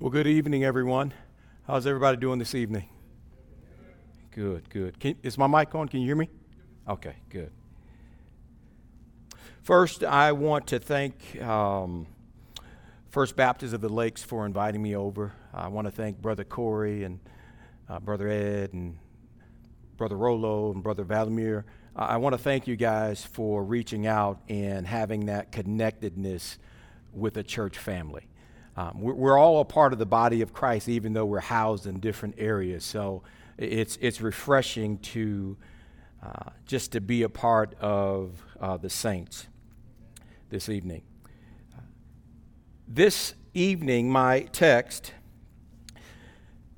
Well, good evening, everyone. How's everybody doing this evening? Good, good. Can, is my mic on? Can you hear me? Okay, good. First, I want to thank um, First Baptist of the Lakes for inviting me over. I want to thank Brother Corey and uh, Brother Ed and Brother Rolo and Brother Valimir. I want to thank you guys for reaching out and having that connectedness with a church family. Um, we're, we're, all a part of the body of Christ, even though we're housed in different areas. So it's, it's refreshing to uh, just to be a part of uh, the saints this evening. This evening, my text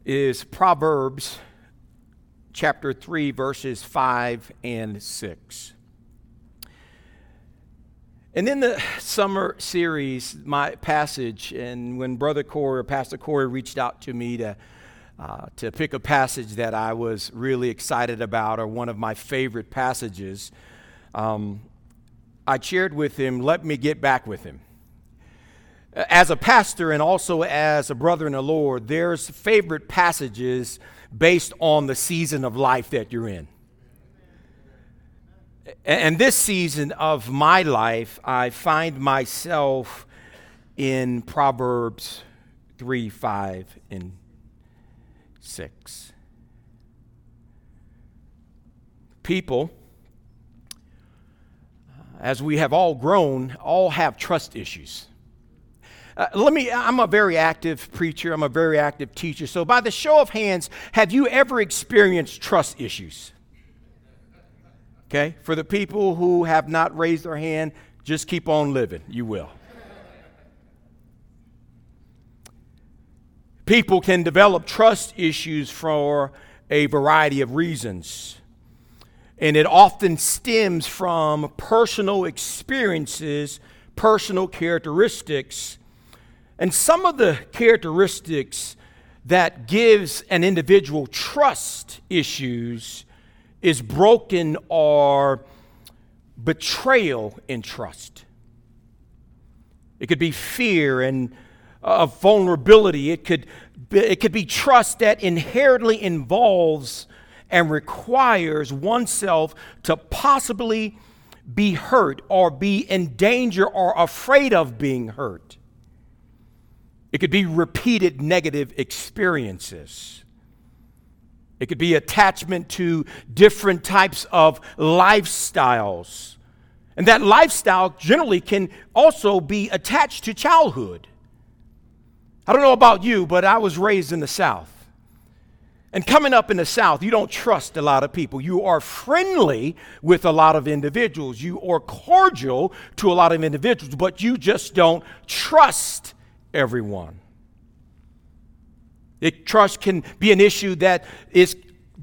is Proverbs chapter 3, verses 5 and 6. And in the summer series, my passage, and when Brother Corey or Pastor Corey reached out to me to, uh, to pick a passage that I was really excited about or one of my favorite passages, um, I shared with him, let me get back with him. As a pastor and also as a brother in the Lord, there's favorite passages based on the season of life that you're in. And this season of my life, I find myself in Proverbs 3, 5, and 6. People, as we have all grown, all have trust issues. Uh, let me, I'm a very active preacher, I'm a very active teacher. So, by the show of hands, have you ever experienced trust issues? Okay? For the people who have not raised their hand, just keep on living. You will. People can develop trust issues for a variety of reasons. And it often stems from personal experiences, personal characteristics. And some of the characteristics that gives an individual trust issues is broken or betrayal in trust. It could be fear and uh, vulnerability. It could, be, it could be trust that inherently involves and requires oneself to possibly be hurt or be in danger or afraid of being hurt. It could be repeated negative experiences. It could be attachment to different types of lifestyles. And that lifestyle generally can also be attached to childhood. I don't know about you, but I was raised in the South. And coming up in the South, you don't trust a lot of people. You are friendly with a lot of individuals. You are cordial to a lot of individuals, but you just don't trust everyone. It, trust can be an issue that is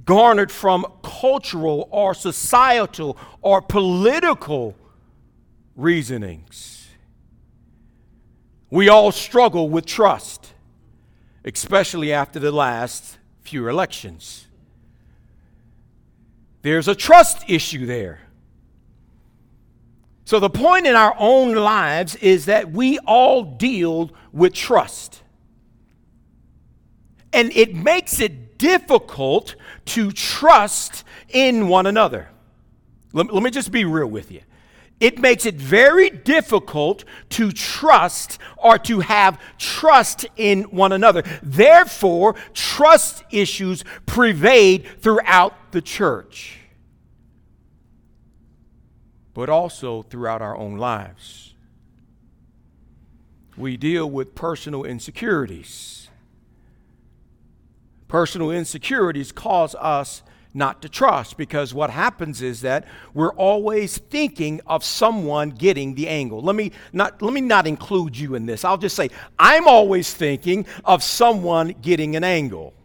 garnered from cultural or societal or political reasonings. We all struggle with trust, especially after the last few elections. There's a trust issue there. So, the point in our own lives is that we all deal with trust. And it makes it difficult to trust in one another. Let, let me just be real with you. It makes it very difficult to trust or to have trust in one another. Therefore, trust issues pervade throughout the church, but also throughout our own lives. We deal with personal insecurities Personal insecurities cause us not to trust because what happens is that we're always thinking of someone getting the angle. Let me not let me not include you in this. I'll just say I'm always thinking of someone getting an angle.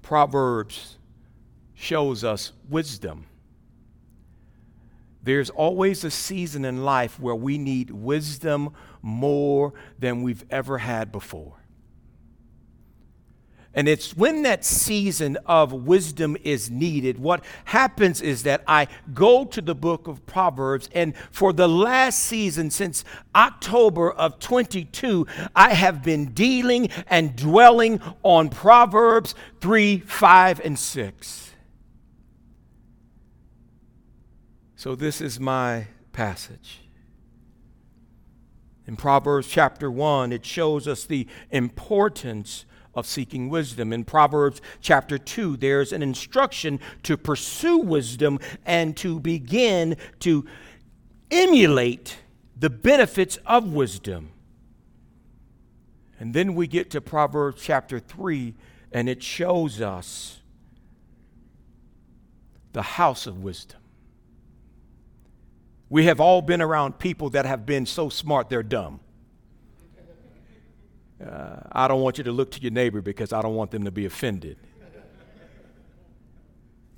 Proverbs shows us wisdom. There's always a season in life where we need wisdom more than we've ever had before. And it's when that season of wisdom is needed, what happens is that I go to the book of Proverbs, and for the last season, since October of 22, I have been dealing and dwelling on Proverbs 3, 5, and 6. So this is my passage. In Proverbs chapter 1, it shows us the importance of seeking wisdom. In Proverbs chapter 2, there's an instruction to pursue wisdom and to begin to emulate the benefits of wisdom. And then we get to Proverbs chapter 3, and it shows us the house of wisdom. We have all been around people that have been so smart they're dumb. Uh, I don't want you to look to your neighbor because I don't want them to be offended.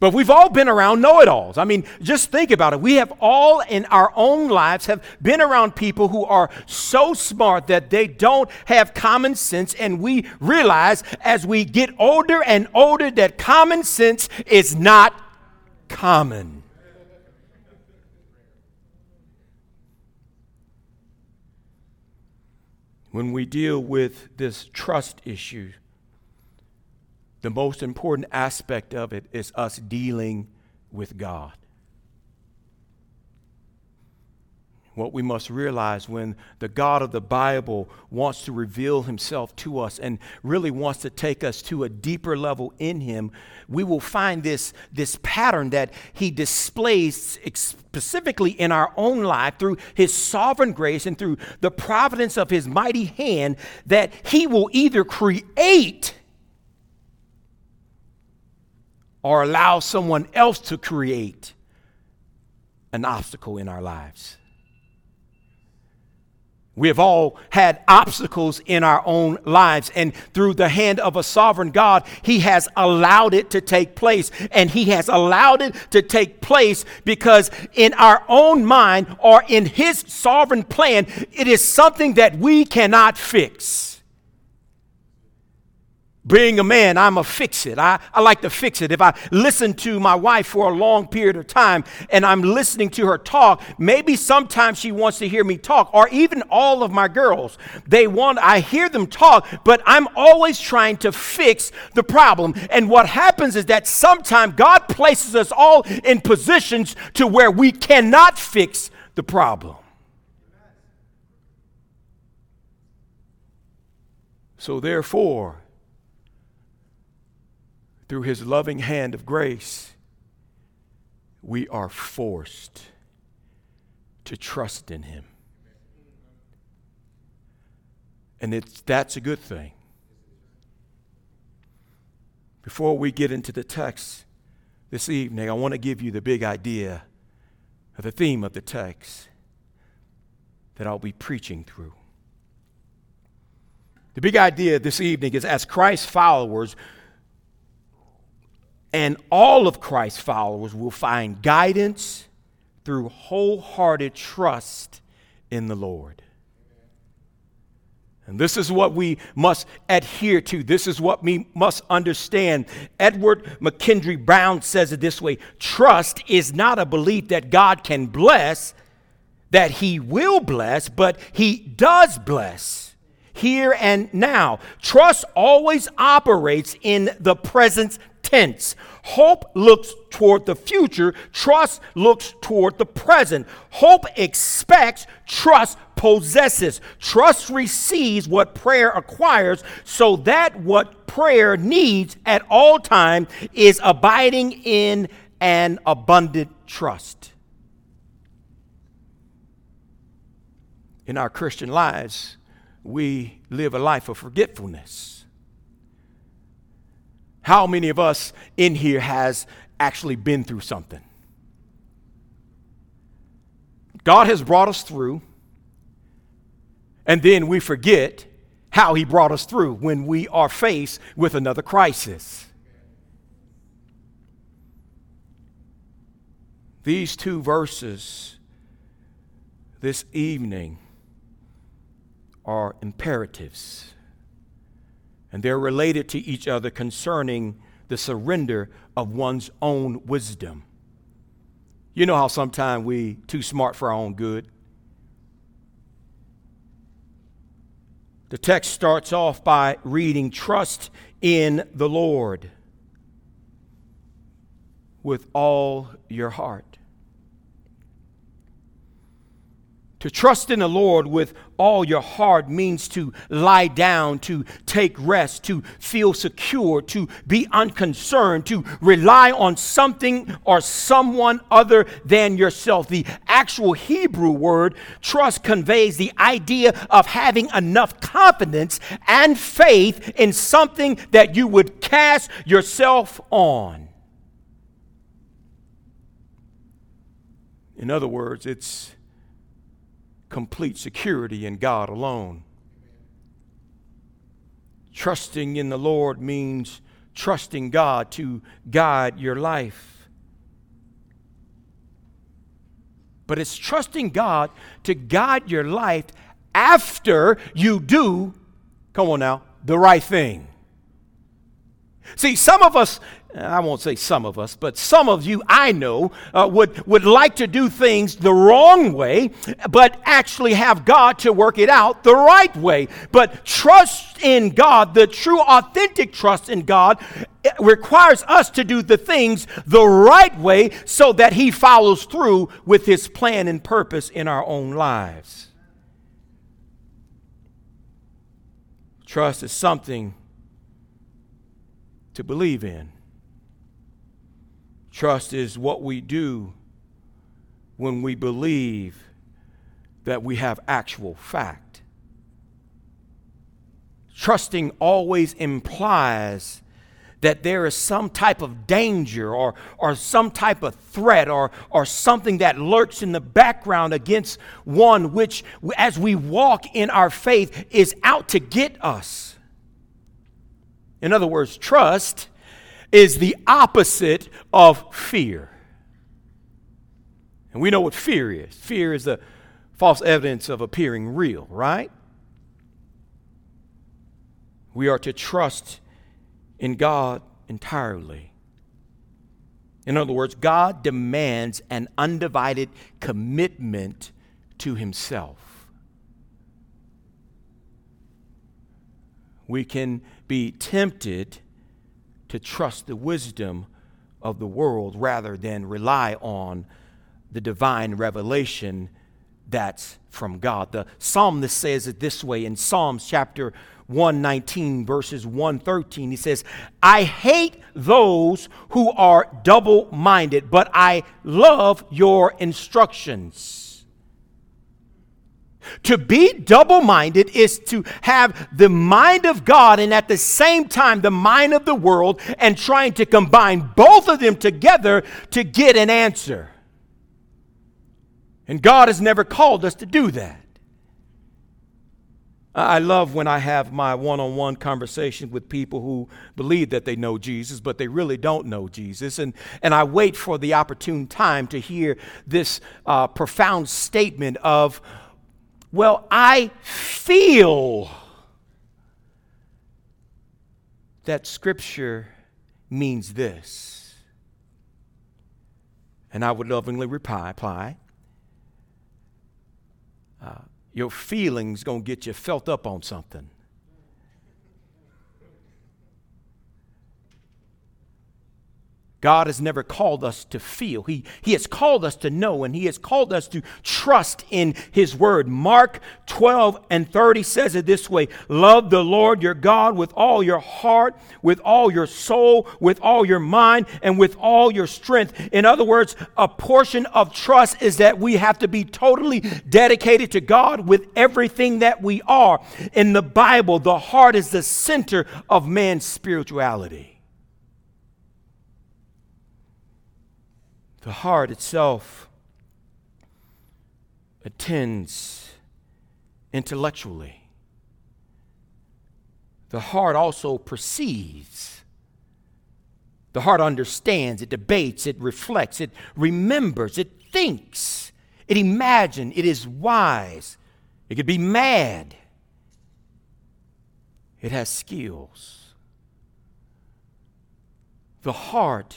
But we've all been around know it alls. I mean, just think about it. We have all in our own lives have been around people who are so smart that they don't have common sense. And we realize as we get older and older that common sense is not common. When we deal with this trust issue, the most important aspect of it is us dealing with God. What we must realize when the God of the Bible wants to reveal himself to us and really wants to take us to a deeper level in him, we will find this, this pattern that he displays specifically in our own life through his sovereign grace and through the providence of his mighty hand that he will either create or allow someone else to create an obstacle in our lives. We have all had obstacles in our own lives, and through the hand of a sovereign God, He has allowed it to take place. And He has allowed it to take place because, in our own mind or in His sovereign plan, it is something that we cannot fix being a man, I'm a fix it. I, I like to fix it. If I listen to my wife for a long period of time and I'm listening to her talk, maybe sometimes she wants to hear me talk, or even all of my girls. They want, I hear them talk, but I'm always trying to fix the problem. And what happens is that sometimes God places us all in positions to where we cannot fix the problem. So therefore, through his loving hand of grace, we are forced to trust in him. And it's, that's a good thing. Before we get into the text this evening, I want to give you the big idea of the theme of the text that I'll be preaching through. The big idea this evening is as Christ's followers, and all of Christ's followers will find guidance through wholehearted trust in the Lord. And this is what we must adhere to. This is what we must understand. Edward McKendree Brown says it this way Trust is not a belief that God can bless, that He will bless, but He does bless here and now. Trust always operates in the present tense. Hope looks toward the future, trust looks toward the present. Hope expects, trust possesses. Trust receives what prayer acquires, so that what prayer needs at all time is abiding in an abundant trust. In our Christian lives, we live a life of forgetfulness. How many of us in here has actually been through something? God has brought us through, and then we forget how He brought us through when we are faced with another crisis. These two verses this evening are imperatives And they're related to each other concerning the surrender of one's own wisdom. You know how sometimes we too smart for our own good. The text starts off by reading, Trust in the Lord with all your heart. To trust in the Lord with all your heart means to lie down, to take rest, to feel secure, to be unconcerned, to rely on something or someone other than yourself. The actual Hebrew word trust conveys the idea of having enough confidence and faith in something that you would cast yourself on. In other words, it's complete security in God alone. Trusting in the Lord means trusting God to guide your life. But it's trusting God to guide your life after you do, come on now, the right thing. See, some of us I won't say some of us, but some of you I know uh, would, would like to do things the wrong way, but actually have God to work it out the right way. But trust in God, the true, authentic trust in God, requires us to do the things the right way so that He follows through with His plan and purpose in our own lives. Trust is something to believe in. Trust is what we do when we believe that we have actual fact. Trusting always implies that there is some type of danger or, or some type of threat or, or something that lurks in the background against one which, as we walk in our faith, is out to get us. In other words, trust is the opposite of fear. And we know what fear is fear is the false evidence of appearing real, right? We are to trust in God entirely. In other words, God demands an undivided commitment to Himself. We can be tempted to trust the wisdom of the world rather than rely on the divine revelation that's from God. The psalmist says it this way in Psalms chapter 119 verses 113 he says i hate those who are double minded but i love your instructions to be double minded is to have the mind of God and at the same time the mind of the world and trying to combine both of them together to get an answer. And God has never called us to do that. I love when I have my one on one conversation with people who believe that they know Jesus, but they really don't know Jesus. And, and I wait for the opportune time to hear this uh, profound statement of, well, I feel that Scripture means this. And I would lovingly reply, uh, your feelings to get you felt up on something. God has never called us to feel. He, he has called us to know, and He has called us to trust in His Word. Mark 12 and 30 says it this way Love the Lord your God with all your heart, with all your soul, with all your mind, and with all your strength. In other words, a portion of trust is that we have to be totally dedicated to God with everything that we are. In the Bible, the heart is the center of man's spirituality. The heart itself attends intellectually. The heart also perceives. The heart understands, it debates, it reflects, it remembers, it thinks, it imagines, it is wise. It could be mad. it has skills. The heart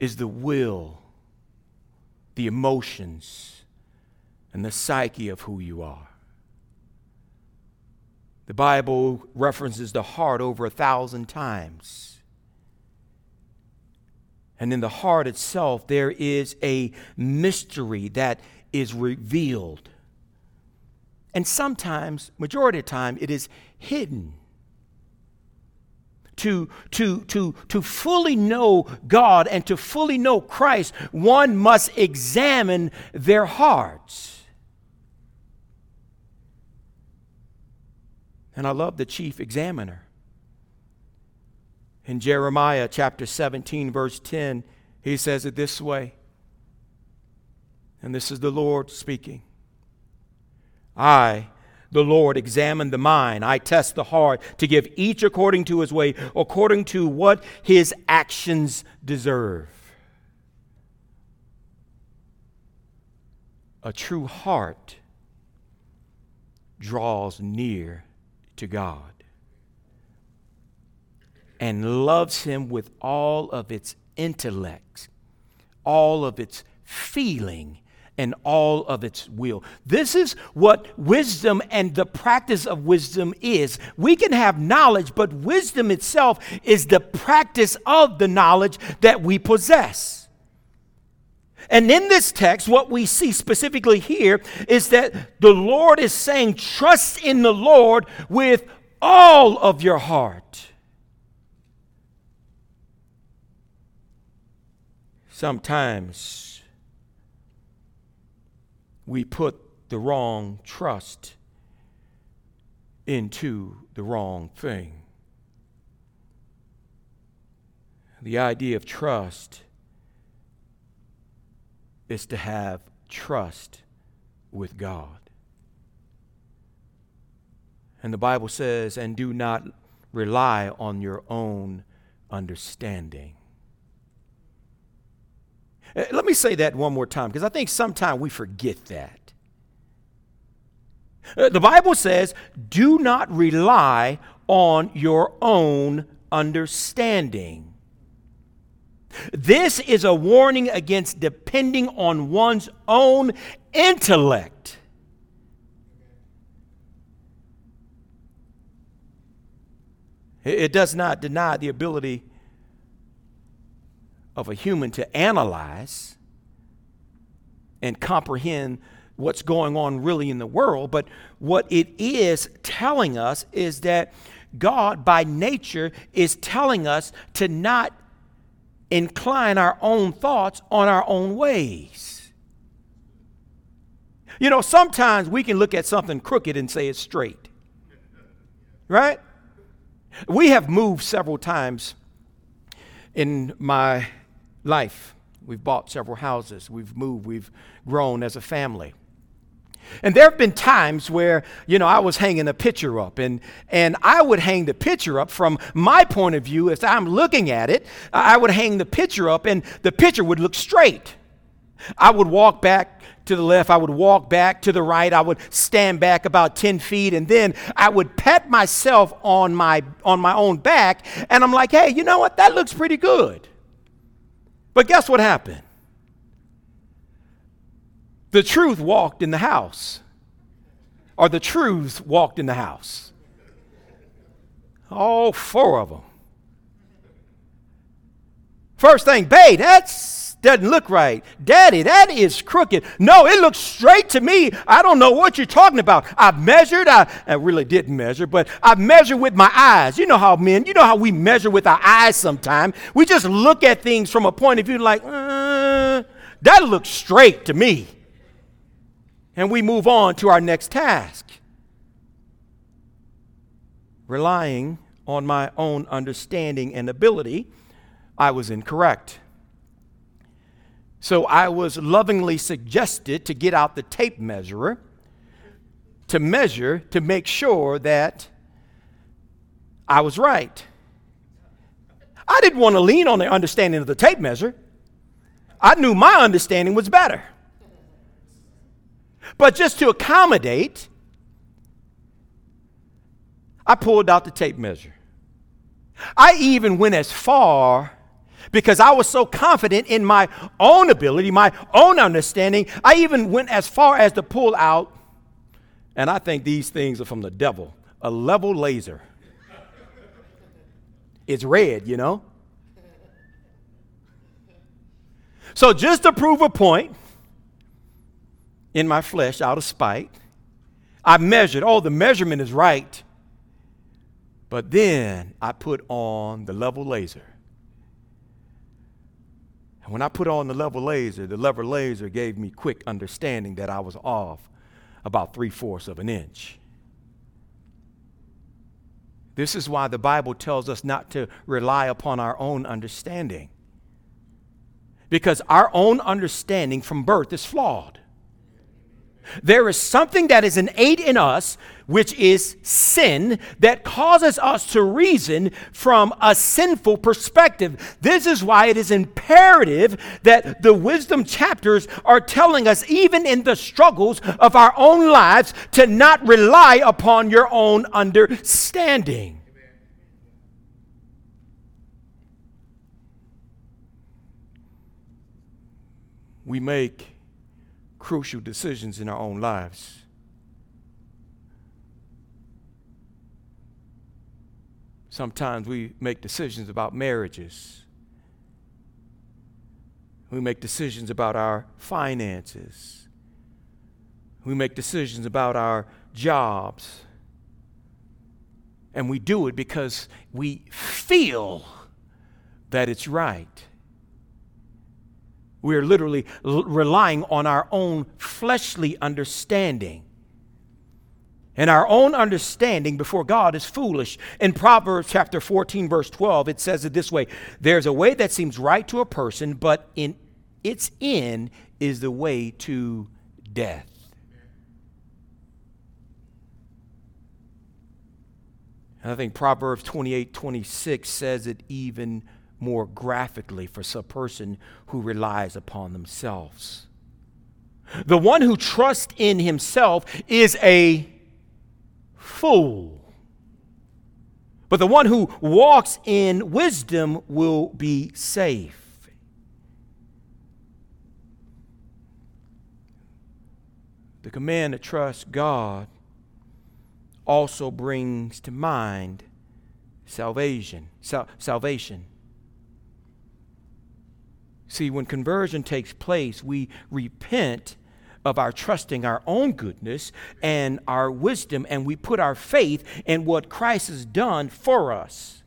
is the will, the emotions, and the psyche of who you are. The Bible references the heart over a thousand times. And in the heart itself, there is a mystery that is revealed. And sometimes, majority of time, it is hidden. To, to, to, to fully know God and to fully know Christ, one must examine their hearts. And I love the chief examiner. In Jeremiah chapter 17, verse 10, he says it this way. And this is the Lord speaking. I, the Lord, examine the mind. I test the heart to give each according to his way, according to what his actions deserve. A true heart draws near to God and loves Him with all of its intellect, all of its feeling, and all of its will. This is what wisdom and the practice of wisdom is. We can have knowledge, but wisdom itself is the practice of the knowledge that we possess. And in this text, what we see specifically here is that the Lord is saying, Trust in the Lord with all of your heart. Sometimes we put the wrong trust into the wrong thing. The idea of trust is to have trust with God. And the Bible says, and do not rely on your own understanding. Uh, let me say that one more time because I think sometimes we forget that. Uh, the Bible says, do not rely on your own understanding. This is a warning against depending on one's own intellect. It does not deny the ability of a human to analyze and comprehend what's going on really in the world, but what it is telling us is that God, by nature, is telling us to not incline our own thoughts on our own ways. You know, sometimes we can look at something crooked and say it's straight, right? We have moved several times in my life. We've bought several houses, we've moved, we've grown as a family. And there have been times where, you know, I was hanging a picture up, and, and I would hang the picture up from my point of view. As I'm looking at it, I would hang the picture up, and the picture would look straight. I would walk back to the left, I would walk back to the right, I would stand back about 10 feet, and then I would pat myself on my, on my own back, and I'm like, hey, you know what? That looks pretty good. But guess what happened? The truth walked in the house, or the truths walked in the house. All four of them. First thing, babe, that's doesn't look right. Daddy, that is crooked. No, it looks straight to me. I don't know what you're talking about. I've measured. I, I really didn't measure, but I've measured with my eyes. You know how men, you know how we measure with our eyes sometimes. We just look at things from a point of view like, uh, that looks straight to me. And we move on to our next task. Relying on my own understanding and ability, I was incorrect. So I was lovingly suggested to get out the tape measurer to measure to make sure that I was right. I didn't want to lean on the understanding of the tape measure. I knew my understanding was better. But just to accommodate, I pulled out the tape measure. I even went as far because I was so confident in my own ability, my own understanding. I even went as far as to pull out, and I think these things are from the devil a level laser. It's red, you know? So, just to prove a point in my flesh out of spite, I measured. Oh, the measurement is right. But then I put on the level laser. When I put on the level laser, the level laser gave me quick understanding that I was off about three fourths of an inch. This is why the Bible tells us not to rely upon our own understanding. Because our own understanding from birth is flawed. There is something that is innate in us, which is sin, that causes us to reason from a sinful perspective. This is why it is imperative that the wisdom chapters are telling us, even in the struggles of our own lives, to not rely upon your own understanding. We make crucial decisions in our own lives. Sometimes we make decisions about marriages. We make decisions about our finances. We make decisions about our jobs. And we do it because we feel that it's right. We're literally l- relying on our own fleshly understanding. And our own understanding before God is foolish. In Proverbs chapter 14, verse 12, it says it this way There's a way that seems right to a person, but in its end is the way to death. I think Proverbs 28, 26 says it even more graphically for some person who relies upon themselves. The one who trusts in himself is a fool. But the one who walks in wisdom will be safe. The command to trust God also brings to mind salvation. Sal- salvation. See, when conversion takes place, we repent of our trusting our own goodness and our wisdom, and we put our faith in what Christ has done for us.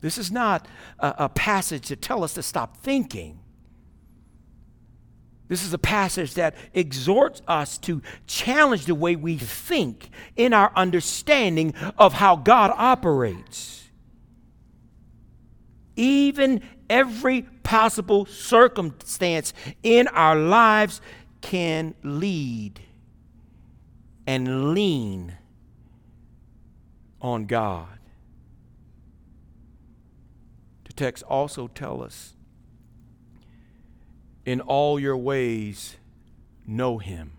This is not a, a passage to tell us to stop thinking. This is a passage that exhorts us to challenge the way we think in our understanding of how God operates. Even every possible circumstance in our lives can lead and lean on God. The text also tells us in all your ways, know him.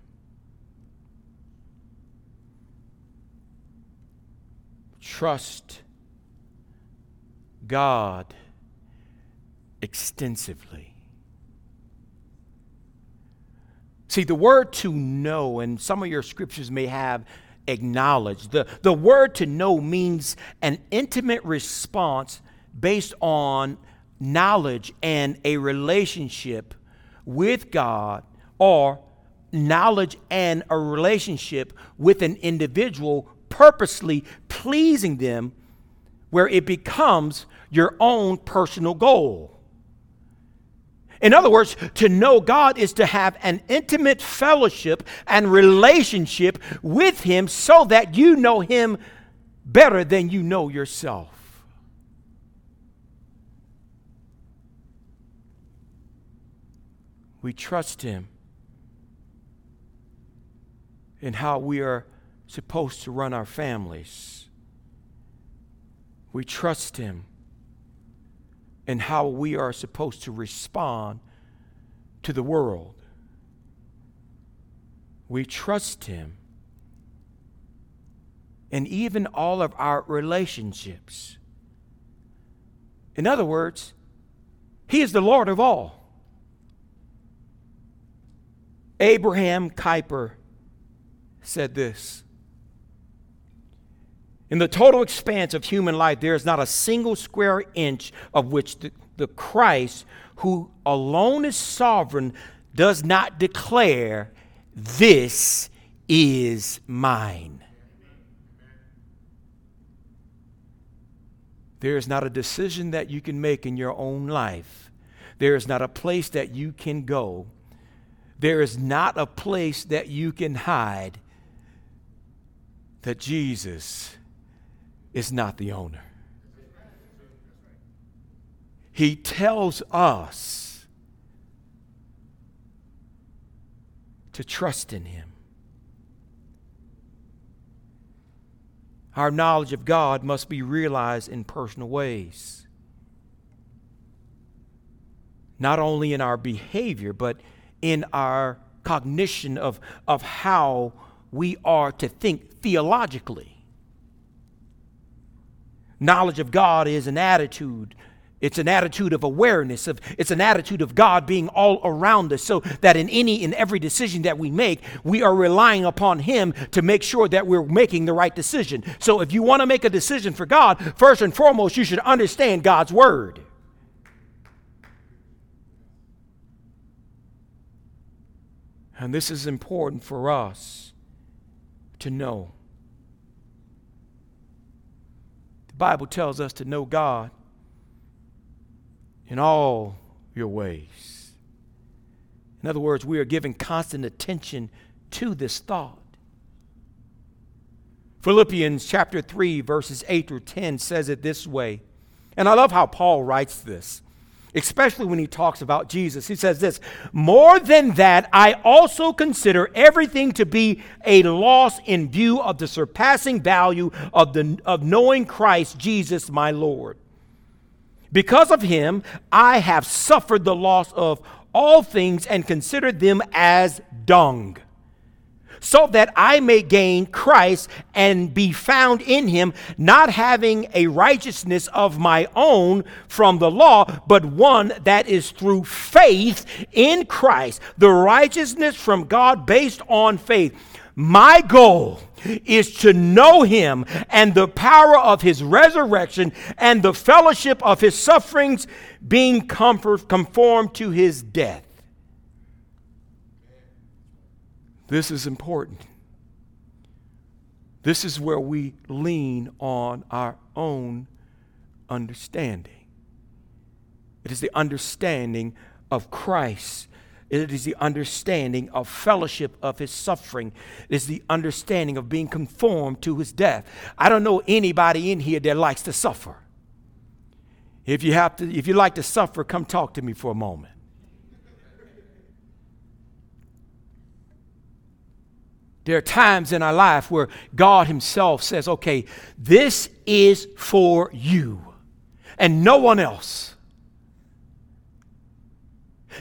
Trust God extensively. See, the word to know, and some of your scriptures may have acknowledged, the, the word to know means an intimate response based on knowledge and a relationship with God or knowledge and a relationship with an individual, purposely pleasing them, where it becomes your own personal goal. In other words, to know God is to have an intimate fellowship and relationship with Him so that you know Him better than you know yourself. We trust Him in how we are supposed to run our families. We trust Him in how we are supposed to respond to the world. we trust Him. And even all of our relationships. In other words, He is the Lord of all. Abraham Kuyper said this In the total expanse of human life, there is not a single square inch of which the, the Christ, who alone is sovereign, does not declare, This is mine. There is not a decision that you can make in your own life. There is not a place that you can go. There is not a place that you can hide that Jesus is not the owner. He tells us to trust in Him. Our knowledge of God must be realized in personal ways. Not only in our behavior, but in our cognition of, of how we are to think theologically. Knowledge of God is an attitude. It's an attitude of awareness of it's an attitude of God being all around us so that in any and every decision that we make, we are relying upon him to make sure that we're making the right decision. So if you want to make a decision for God, first and foremost you should understand God's word. And this is important for us to know. The Bible tells us to know God in all your ways. In other words, we are giving constant attention to this thought. Philippians chapter 3, verses 8 through 10 says it this way. And I love how Paul writes this especially when he talks about Jesus. He says this More than that, I also consider everything to be a loss in view of the surpassing value of, the, of knowing Christ Jesus my Lord. Because of him, I have suffered the loss of all things and consider them as dung so that I may gain Christ and be found in him, not having a righteousness of my own from the law, but one that is through faith in Christ, the righteousness from God based on faith. My goal is to know him and the power of his resurrection and the fellowship of his sufferings, being comfort, conformed to his death This is important. This is where we lean on our own understanding. It is the understanding of Christ. It is the understanding of fellowship of his suffering. It is the understanding of being conformed to his death. I don't know anybody in here that likes to suffer. If you have to, if you like to suffer, come talk to me for a moment. There are times in our life where God Himself says, okay, this is for you and no one else.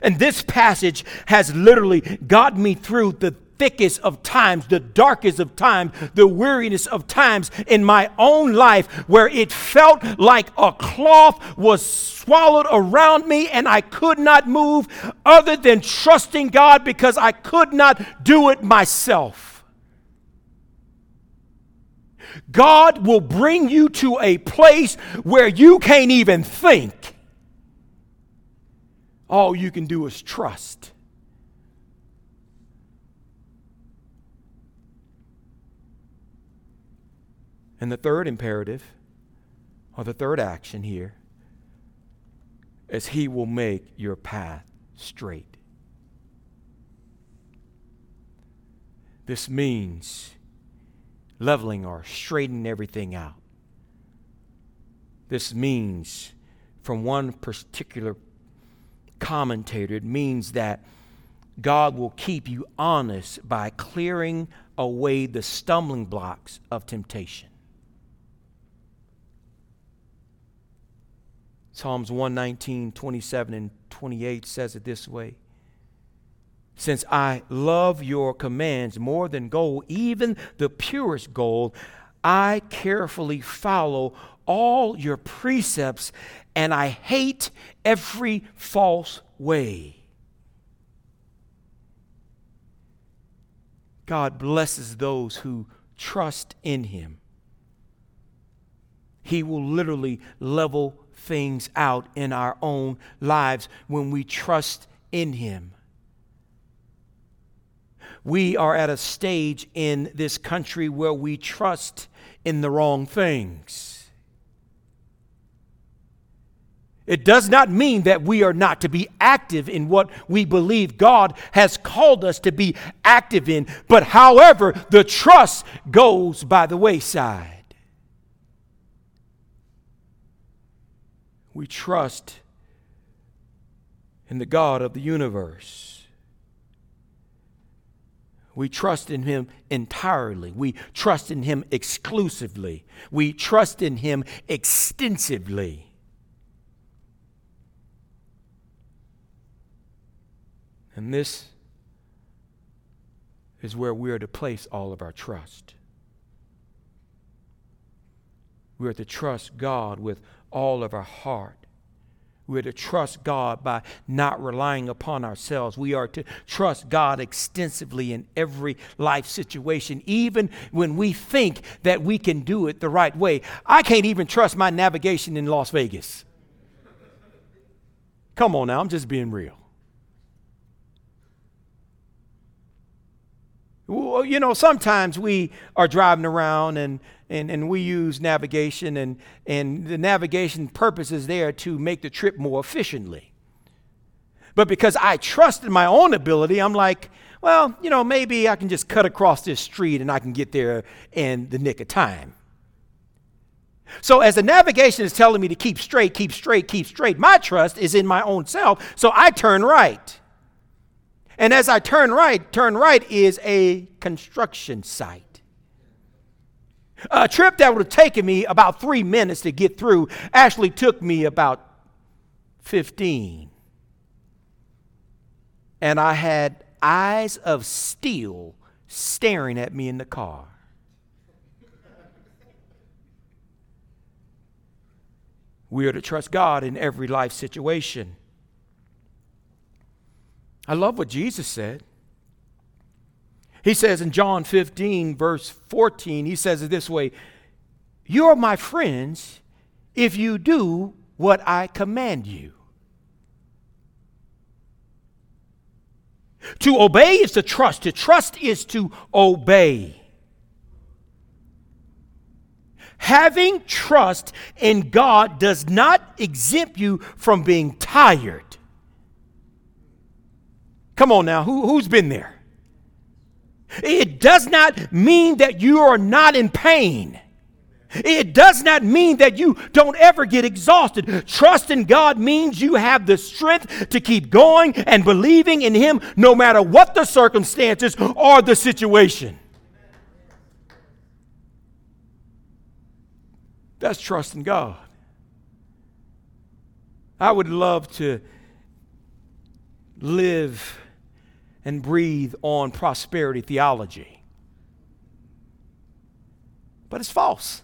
And this passage has literally got me through the thickest of times, the darkest of times, the weariness of times in my own life where it felt like a cloth was swallowed around me and I could not move other than trusting God because I could not do it myself. God will bring you to a place where you can't even think. All you can do is trust. And the third imperative, or the third action here, is He will make your path straight. This means leveling or straightening everything out. This means, from one particular commentator, it means that God will keep you honest by clearing away the stumbling blocks of temptation. Psalms 119, 27, and 28 says it this way Since I love your commands more than gold, even the purest gold, I carefully follow all your precepts and I hate every false way. God blesses those who trust in Him. He will literally level things out in our own lives when we trust in Him. We are at a stage in this country where we trust in the wrong things. It does not mean that we are not to be active in what we believe God has called us to be active in, but however, the trust goes by the wayside. We trust in the God of the universe. We trust in Him entirely. We trust in Him exclusively. We trust in Him extensively. And this is where we are to place all of our trust. We are to trust God with all of our heart. We are to trust God by not relying upon ourselves. We are to trust God extensively in every life situation, even when we think that we can do it the right way. I can't even trust my navigation in Las Vegas. Come on now, I'm just being real. You know, sometimes we are driving around and, and, and we use navigation, and, and the navigation purpose is there to make the trip more efficiently. But because I trust in my own ability, I'm like, well, you know, maybe I can just cut across this street and I can get there in the nick of time. So, as the navigation is telling me to keep straight, keep straight, keep straight, my trust is in my own self, so I turn right. And as I turn right, turn right is a construction site. A trip that would have taken me about three minutes to get through actually took me about 15. And I had eyes of steel staring at me in the car. We are to trust God in every life situation. I love what Jesus said. He says in John 15, verse 14, he says it this way You are my friends if you do what I command you. To obey is to trust, to trust is to obey. Having trust in God does not exempt you from being tired. Come on now, who, who's been there? It does not mean that you are not in pain. It does not mean that you don't ever get exhausted. Trust in God means you have the strength to keep going and believing in Him no matter what the circumstances or the situation. That's trust in God. I would love to live and breathe on prosperity theology. But it's false.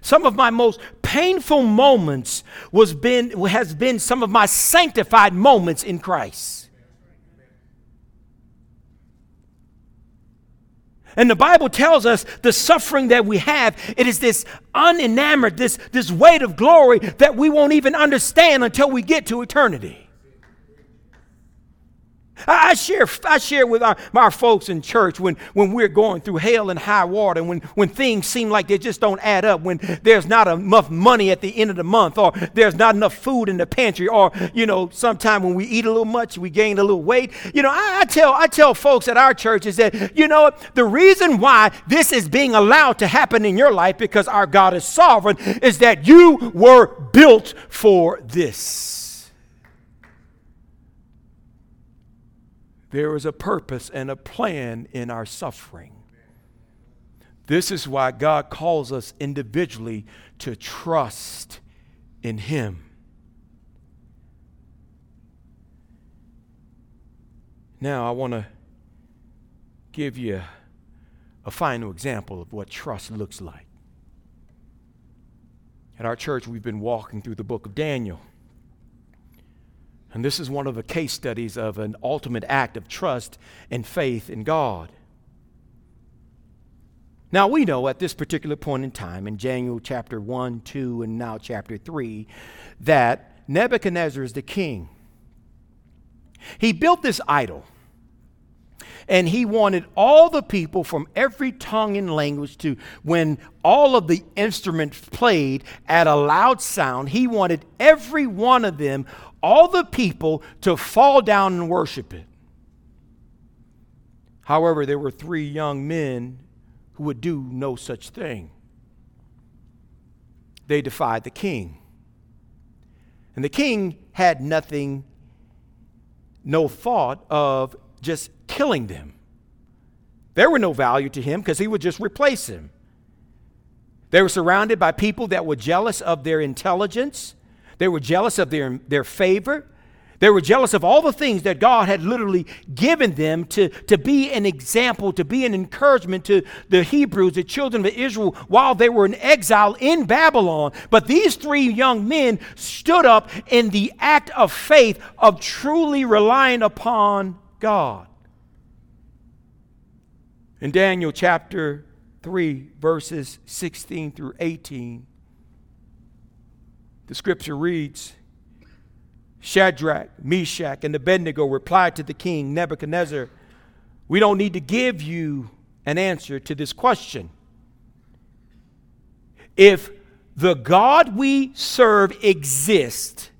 Some of my most painful moments was been, has been some of my sanctified moments in Christ. And the Bible tells us the suffering that we have, it is this unenamored, this, this weight of glory that we won't even understand until we get to eternity. I, share, I share with our, our folks in church when, when we're going through hell and high water, when, when things seem like they just don't add up, when there's not enough money at the end of the month, or there's not enough food in the pantry, or, you know, sometime when we eat a little much, we gain a little weight. You know, I, I tell, I tell folks at our churches that, you know, the reason why this is being allowed to happen in your life because our God is sovereign is that you were built for this. There is a purpose and a plan in our suffering. This is why God calls us individually to trust in Him. Now, I want to give you a final example of what trust looks like. At our church, we've been walking through the book of Daniel. And this is one of the case studies of an ultimate act of trust and faith in God. Now, we know at this particular point in time, in Daniel chapter 1, 2, and now chapter 3, that Nebuchadnezzar is the king. He built this idol, and he wanted all the people from every tongue and language to, when all of the instruments played at a loud sound, he wanted every one of them, all the people, to fall down and worship it. However, there were three young men who would do no such thing. They defied the king. And the king had nothing, no thought of just killing them. There were no value to him because he would just replace him. They were surrounded by people that were jealous of their intelligence, they were jealous of their, their favor, they were jealous of all the things that God had literally given them to, to be an example, to be an encouragement to the Hebrews, the children of Israel, while they were in exile in Babylon. But these three young men stood up in the act of faith of truly relying upon God. In Daniel chapter 3, verses 16 through 18, the scripture reads, Shadrach, Meshach, and Abednego replied to the king Nebuchadnezzar, We don't need to give you an answer to this question. If the God we serve exists,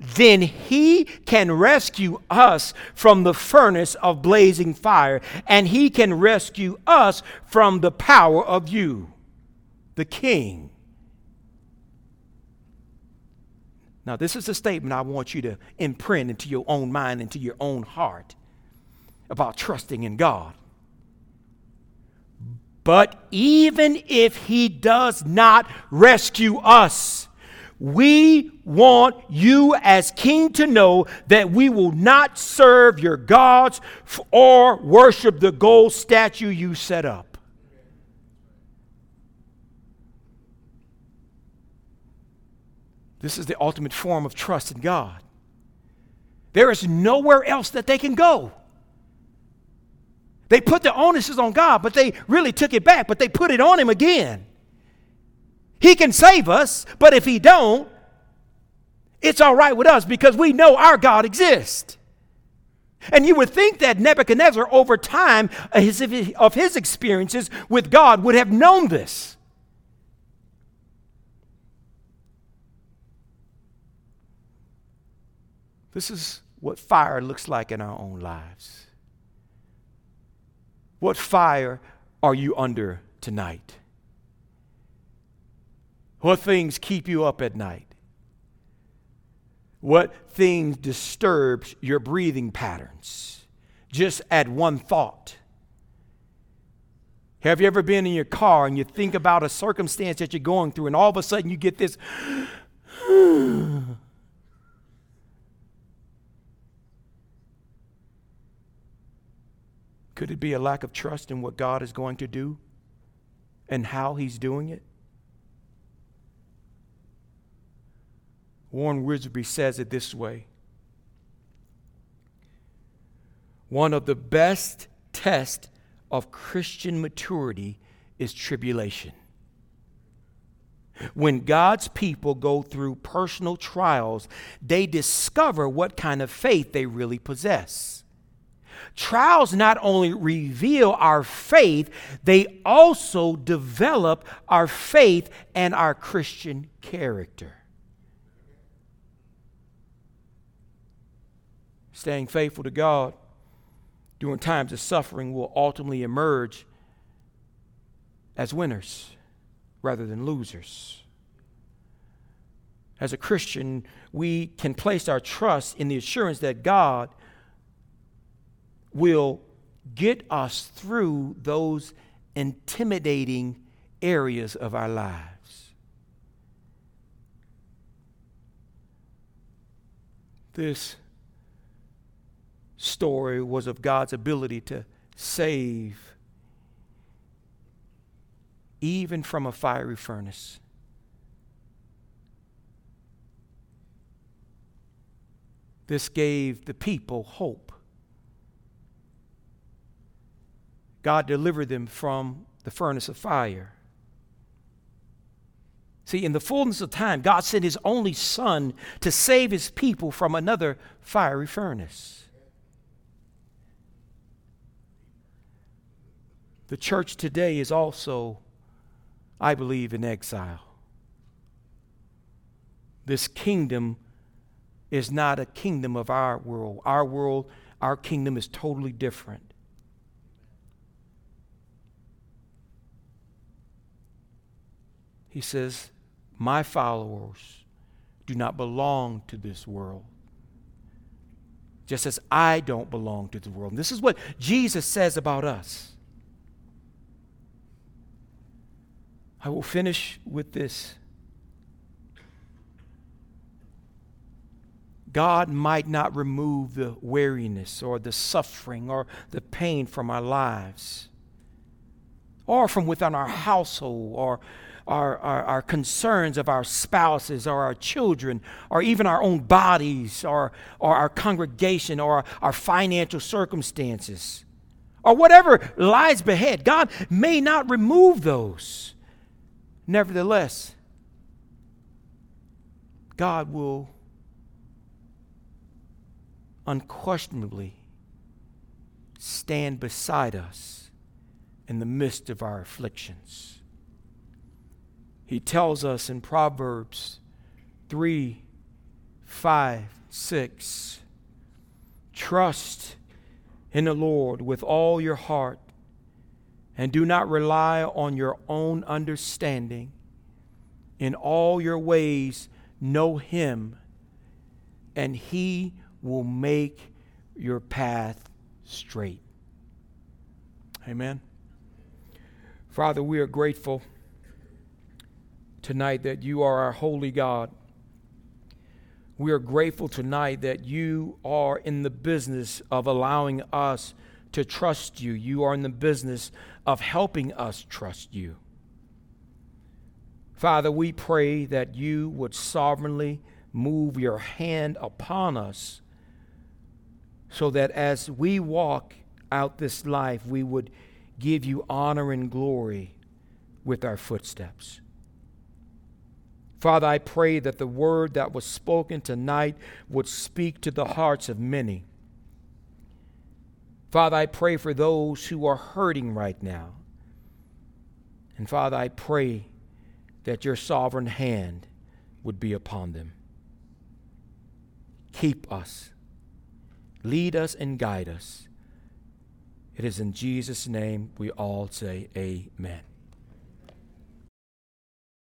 then he can rescue us from the furnace of blazing fire, and he can rescue us from the power of you, the king. Now, this is a statement I want you to imprint into your own mind, into your own heart about trusting in God. But even if He does not rescue us, we want you as king to know that we will not serve your gods or worship the gold statue you set up. This is the ultimate form of trust in God. There is nowhere else that they can go. They put the onuses on God, but they really took it back, but they put it on him again. He can save us, but if he don't, it's all right with us because we know our God exists. And you would think that Nebuchadnezzar, over time of his experiences with God, would have known this. This is what fire looks like in our own lives. What fire are you under tonight? What things keep you up at night? What things disturbs your breathing patterns? Just at one thought. Have you ever been in your car and you think about a circumstance that you're going through, and all of a sudden you get this Could it be a lack of trust in what God is going to do and how He's doing it? Warren Wiersbe says it this way One of the best tests of Christian maturity is tribulation. When God's people go through personal trials, they discover what kind of faith they really possess. Trials not only reveal our faith, they also develop our faith and our Christian character. Staying faithful to God during times of suffering will ultimately emerge as winners rather than losers. As a Christian, we can place our trust in the assurance that God will get us through those intimidating areas of our lives. This story was of God's ability to save even from a fiery furnace. This gave the people hope. God delivered them from the furnace of fire. See, in the fullness of time, God sent His only Son to save His people from another fiery furnace. The church today is also, I believe, in exile. This kingdom is not a kingdom of our world. Our world, our kingdom is totally different. He says, My followers do not belong to this world. Just as I don't belong to the world. This is what Jesus says about us. I will finish with this. God might not remove the weariness or the suffering or the pain from our lives or from within our household or our, our, our, concerns of our spouses or our children or even our own bodies or, or our congregation or our financial circumstances or whatever lies ahead. God may not remove those. Nevertheless, God will unquestionably stand beside us in the midst of our afflictions. He tells us in Proverbs 3 5, 6 Trust in the Lord with all your heart and do not rely on your own understanding. In all your ways, know Him, and He will make your path straight. Amen. Father, we are grateful tonight that you are our holy God. We are grateful tonight that you are in the business of allowing us to trust you. You are in the business of helping us trust you. Father, we pray that you would sovereignly move your hand upon us so that as we walk out this life, we would give you honor and glory with our footsteps. Father, I pray that the word that was spoken tonight would speak to the hearts of many. Father, I pray for those who are hurting right now. And Father, I pray that your sovereign hand would be upon them. Keep us Lead us and guide us. It is in Jesus' name we all say, Amen.